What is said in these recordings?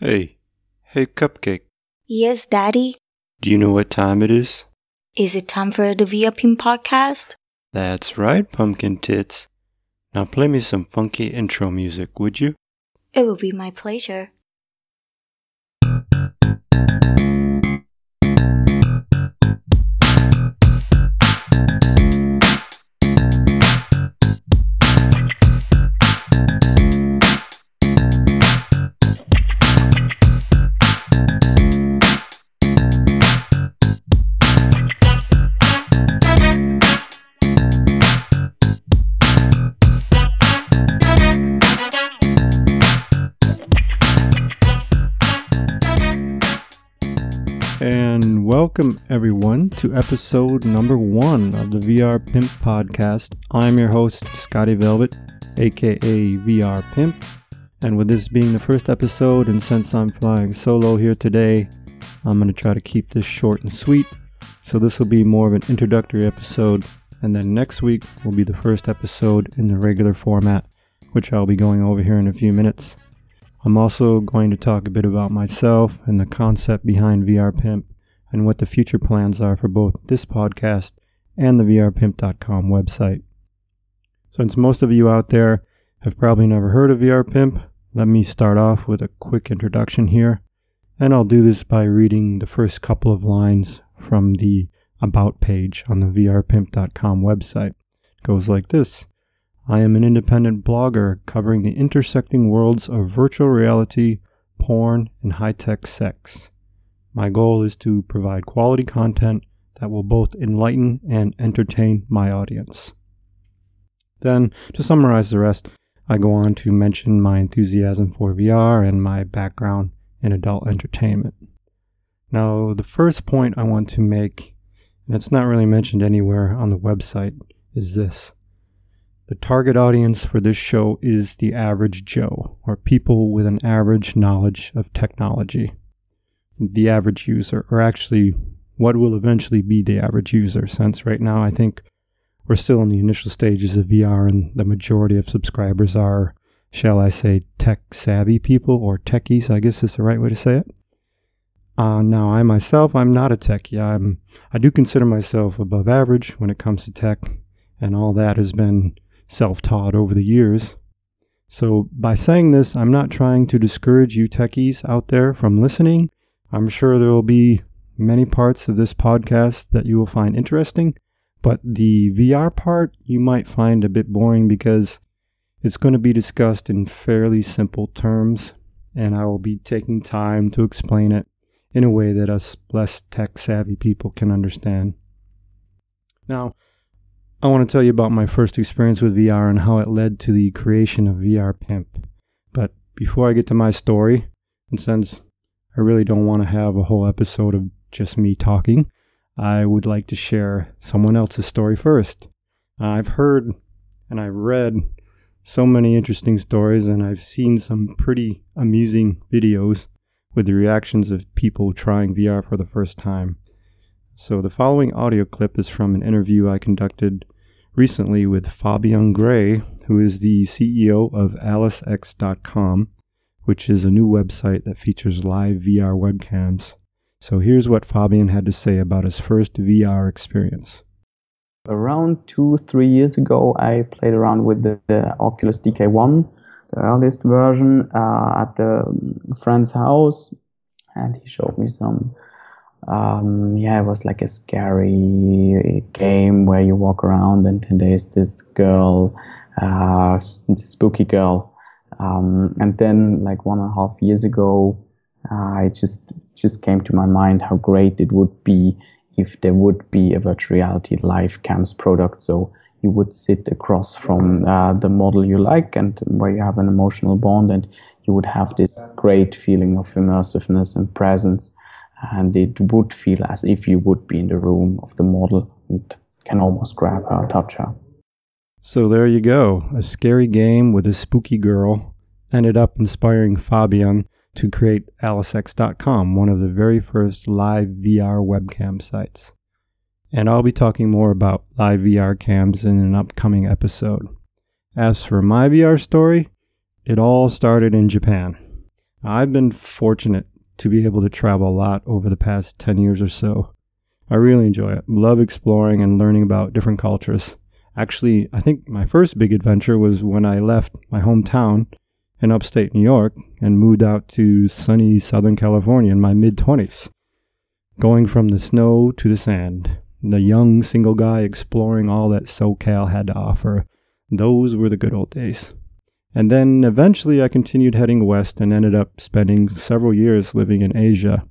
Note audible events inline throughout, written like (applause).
Hey, hey, Cupcake. Yes, Daddy. Do you know what time it is? Is it time for the VR podcast? That's right, Pumpkin Tits. Now play me some funky intro music, would you? It will be my pleasure. Welcome everyone to episode number one of the VR Pimp podcast. I'm your host, Scotty Velvet, aka VR Pimp. And with this being the first episode, and since I'm flying solo here today, I'm going to try to keep this short and sweet. So this will be more of an introductory episode, and then next week will be the first episode in the regular format, which I'll be going over here in a few minutes. I'm also going to talk a bit about myself and the concept behind VR Pimp and what the future plans are for both this podcast and the VRPimp.com website. Since most of you out there have probably never heard of VR Pimp, let me start off with a quick introduction here, and I'll do this by reading the first couple of lines from the About page on the VRPimp.com website. It goes like this. I am an independent blogger covering the intersecting worlds of virtual reality, porn, and high tech sex. My goal is to provide quality content that will both enlighten and entertain my audience. Then, to summarize the rest, I go on to mention my enthusiasm for VR and my background in adult entertainment. Now, the first point I want to make, and it's not really mentioned anywhere on the website, is this. The target audience for this show is the average Joe, or people with an average knowledge of technology. The average user, or actually what will eventually be the average user, since right now I think we're still in the initial stages of VR and the majority of subscribers are, shall I say, tech savvy people, or techies, I guess is the right way to say it. Uh, now, I myself, I'm not a techie. I'm, I do consider myself above average when it comes to tech, and all that has been self taught over the years. So, by saying this, I'm not trying to discourage you techies out there from listening. I'm sure there will be many parts of this podcast that you will find interesting, but the VR part you might find a bit boring because it's going to be discussed in fairly simple terms, and I will be taking time to explain it in a way that us less tech savvy people can understand. Now, I want to tell you about my first experience with VR and how it led to the creation of VR Pimp. But before I get to my story, and since I really don't want to have a whole episode of just me talking, I would like to share someone else's story first. I've heard and I've read so many interesting stories, and I've seen some pretty amusing videos with the reactions of people trying VR for the first time. So, the following audio clip is from an interview I conducted recently with Fabian Gray, who is the CEO of AliceX.com, which is a new website that features live VR webcams. So, here's what Fabian had to say about his first VR experience. Around two, three years ago, I played around with the, the Oculus DK1, the earliest version, uh, at the friend's house, and he showed me some um, yeah, it was like a scary game where you walk around and then there's this girl, uh, this spooky girl. Um, and then like one and a half years ago, uh, it just just came to my mind how great it would be if there would be a virtual reality live cams product. So you would sit across from uh, the model you like and where you have an emotional bond and you would have this great feeling of immersiveness and presence and it would feel as if you would be in the room of the model and can almost grab her, touch her. So there you go. A scary game with a spooky girl ended up inspiring Fabian to create AliceX.com, one of the very first live VR webcam sites. And I'll be talking more about live VR cams in an upcoming episode. As for my VR story, it all started in Japan. I've been fortunate to be able to travel a lot over the past 10 years or so. I really enjoy it. Love exploring and learning about different cultures. Actually, I think my first big adventure was when I left my hometown in upstate New York and moved out to sunny Southern California in my mid 20s. Going from the snow to the sand, the young single guy exploring all that SoCal had to offer. Those were the good old days. And then eventually I continued heading west and ended up spending several years living in Asia,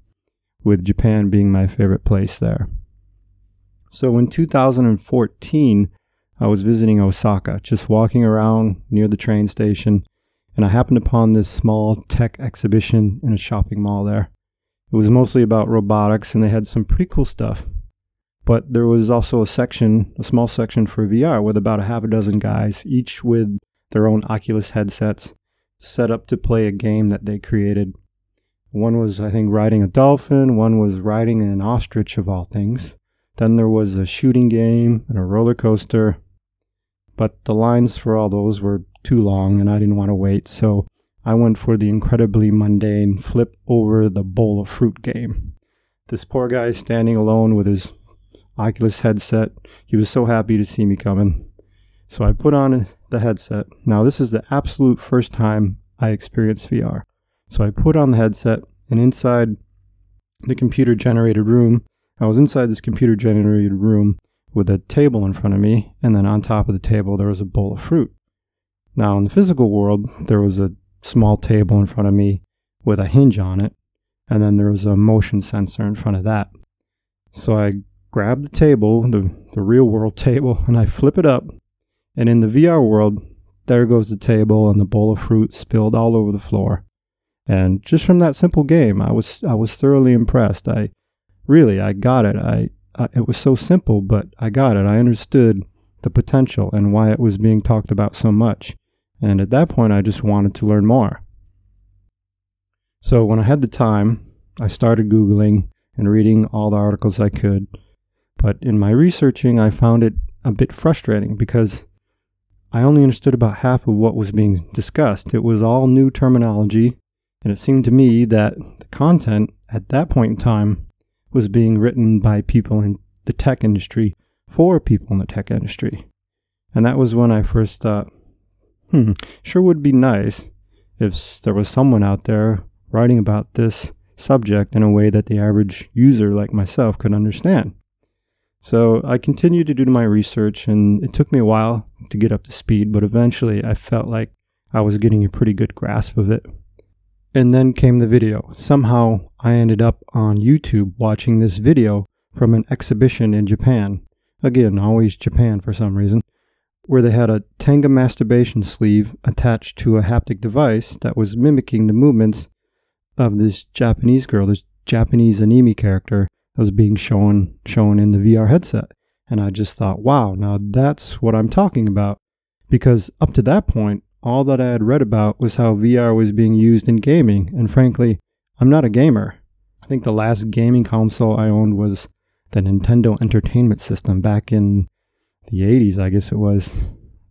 with Japan being my favorite place there. So in 2014, I was visiting Osaka, just walking around near the train station, and I happened upon this small tech exhibition in a shopping mall there. It was mostly about robotics, and they had some pretty cool stuff. But there was also a section, a small section for VR, with about a half a dozen guys, each with their own Oculus headsets, set up to play a game that they created. One was, I think, riding a dolphin, one was riding an ostrich, of all things. Then there was a shooting game and a roller coaster. But the lines for all those were too long and I didn't want to wait, so I went for the incredibly mundane flip over the bowl of fruit game. This poor guy standing alone with his Oculus headset, he was so happy to see me coming. So I put on the headset. Now, this is the absolute first time I experienced VR. So I put on the headset, and inside the computer generated room, I was inside this computer generated room with a table in front of me, and then on top of the table, there was a bowl of fruit. Now, in the physical world, there was a small table in front of me with a hinge on it, and then there was a motion sensor in front of that. So I grab the table, the, the real world (laughs) table, and I flip it up, and in the VR world, there goes the table and the bowl of fruit spilled all over the floor. And just from that simple game, I was I was thoroughly impressed. I really I got it. I, I it was so simple, but I got it. I understood the potential and why it was being talked about so much. And at that point, I just wanted to learn more. So when I had the time, I started Googling and reading all the articles I could. But in my researching, I found it a bit frustrating because I only understood about half of what was being discussed. It was all new terminology, and it seemed to me that the content at that point in time was being written by people in the tech industry for people in the tech industry. And that was when I first thought, hmm, sure would be nice if there was someone out there writing about this subject in a way that the average user like myself could understand. So I continued to do my research, and it took me a while to get up to speed, but eventually I felt like I was getting a pretty good grasp of it. And then came the video. Somehow I ended up on YouTube watching this video from an exhibition in Japan. Again, always Japan for some reason, where they had a Tenga masturbation sleeve attached to a haptic device that was mimicking the movements of this Japanese girl, this Japanese anime character that was being shown shown in the VR headset. And I just thought, wow, now that's what I'm talking about. Because up to that point, all that I had read about was how VR was being used in gaming, and frankly, I'm not a gamer. I think the last gaming console I owned was the Nintendo Entertainment System back in the 80s, I guess it was.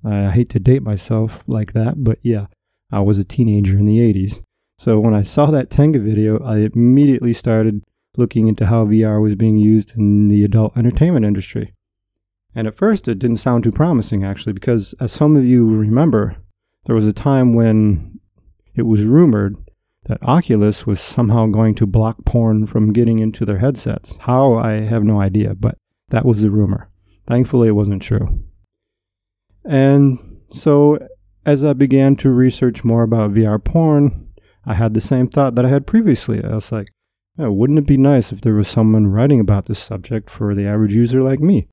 I hate to date myself like that, but yeah, I was a teenager in the 80s. So when I saw that Tenga video, I immediately started looking into how VR was being used in the adult entertainment industry. And at first, it didn't sound too promising, actually, because as some of you remember, there was a time when it was rumored that Oculus was somehow going to block porn from getting into their headsets. How, I have no idea, but that was the rumor. Thankfully, it wasn't true. And so, as I began to research more about VR porn, I had the same thought that I had previously. I was like, yeah, wouldn't it be nice if there was someone writing about this subject for the average user like me?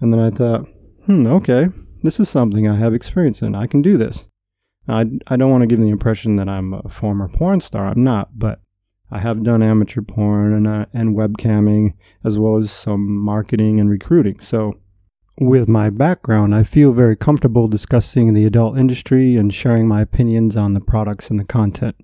And then I thought, hmm, okay, this is something I have experience in. I can do this. I, I don't want to give the impression that I'm a former porn star. I'm not, but I have done amateur porn and, uh, and webcamming, as well as some marketing and recruiting. So, with my background, I feel very comfortable discussing the adult industry and sharing my opinions on the products and the content.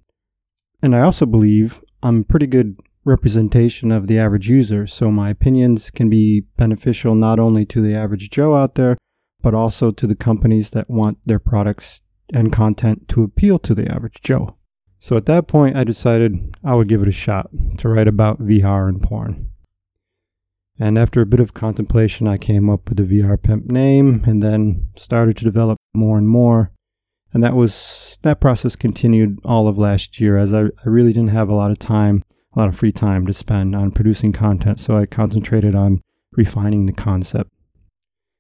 And I also believe I'm pretty good representation of the average user, so my opinions can be beneficial not only to the average Joe out there, but also to the companies that want their products and content to appeal to the average Joe. So at that point, I decided I would give it a shot to write about VR and porn. And after a bit of contemplation, I came up with the VR Pimp name and then started to develop more and more. And that was that process continued all of last year as I, I really didn't have a lot of time, a lot of free time to spend on producing content. So I concentrated on refining the concept.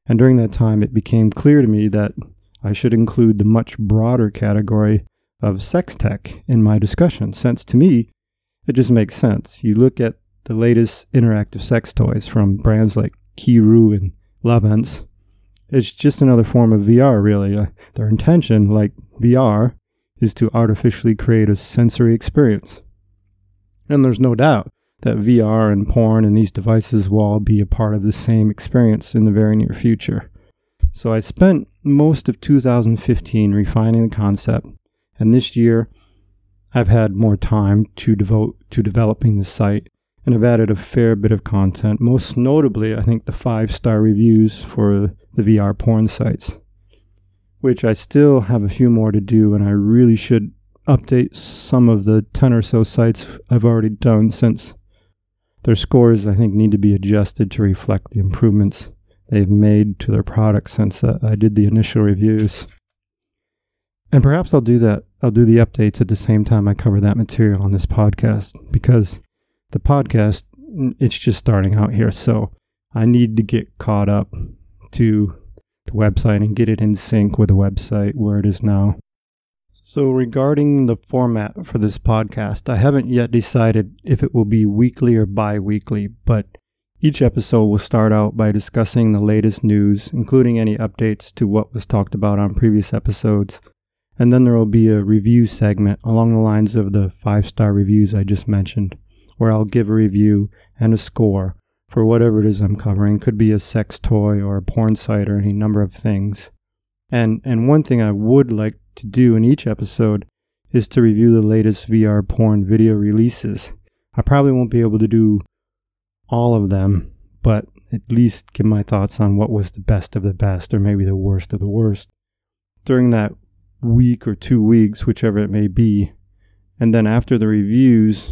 And during that time, it became clear to me that I should include the much broader category of sex tech in my discussion, since to me, it just makes sense. You look at the latest interactive sex toys from brands like Kiiroo and Lovense, it's just another form of VR, really. Uh, their intention, like VR, is to artificially create a sensory experience. And there's no doubt that VR and porn and these devices will all be a part of the same experience in the very near future. So I spent most of 2015 refining the concept and this year, I've had more time to devote to developing the site, and I've added a fair bit of content, most notably, I think, the five star reviews for the VR porn sites, which I still have a few more to do, and I really should update some of the 10 or so sites I've already done since. Their scores, I think, need to be adjusted to reflect the improvements they've made to their product since uh, I did the initial reviews. And perhaps I'll do that. I'll do the updates at the same time I cover that material on this podcast because the podcast, it's just starting out here. So I need to get caught up to the website and get it in sync with the website where it is now. So, regarding the format for this podcast, I haven't yet decided if it will be weekly or bi weekly, but each episode will start out by discussing the latest news, including any updates to what was talked about on previous episodes and then there will be a review segment along the lines of the five star reviews I just mentioned, where I'll give a review and a score for whatever it is I'm covering. Could be a sex toy or a porn site or any number of things. And and one thing I would like to do in each episode is to review the latest VR porn video releases. I probably won't be able to do all of them, but at least give my thoughts on what was the best of the best or maybe the worst of the worst. During that week or two weeks, whichever it may be. And then after the reviews,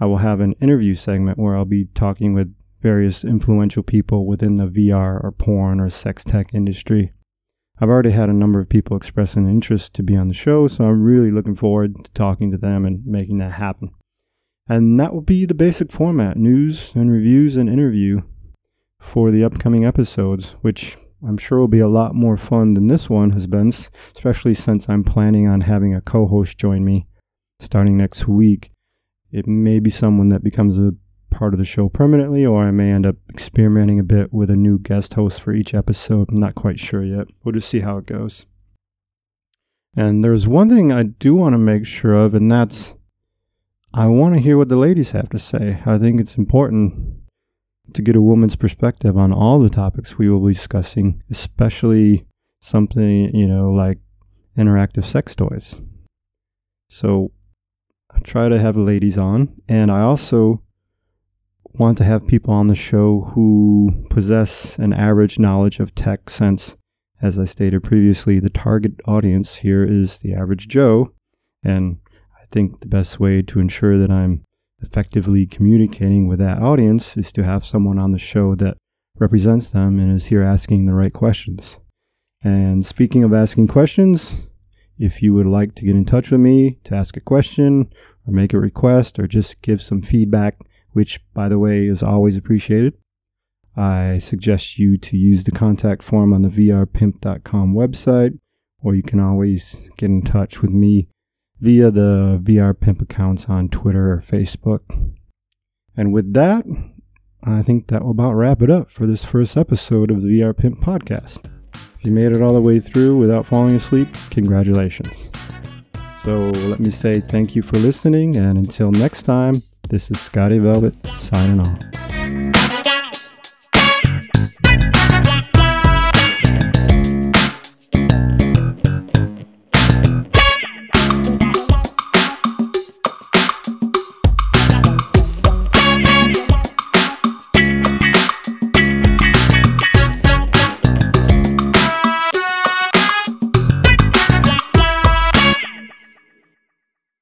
I will have an interview segment where I'll be talking with various influential people within the VR or porn or sex tech industry. I've already had a number of people express an interest to be on the show, so I'm really looking forward to talking to them and making that happen. And that will be the basic format news and reviews and interview for the upcoming episodes, which I'm sure will be a lot more fun than this one has been, especially since I'm planning on having a co host join me starting next week. It may be someone that becomes a part of the show permanently, or I may end up experimenting a bit with a new guest host for each episode. I'm not quite sure yet. We'll just see how it goes. And there's one thing I do want to make sure of, and that's I want to hear what the ladies have to say. I think it's important to get a woman's perspective on all the topics we will be discussing, especially something, you know, like interactive sex toys. So I try to have ladies on, and I also want to have people on the show who possess an average knowledge of tech since as I stated previously, the target audience here is the average Joe, and think the best way to ensure that I'm effectively communicating with that audience is to have someone on the show that represents them and is here asking the right questions. And speaking of asking questions, if you would like to get in touch with me to ask a question or make a request or just give some feedback, which by the way is always appreciated, I suggest you to use the contact form on the vrpimp.com website, or you can always get in touch with me via the VR Pimp accounts on Twitter or Facebook. And with that, I think that will about wrap it up for this first episode of the VR Pimp podcast. If you made it all the way through without falling asleep, congratulations. So let me say thank you for listening, and until next time, this is Scotty Velvet signing off.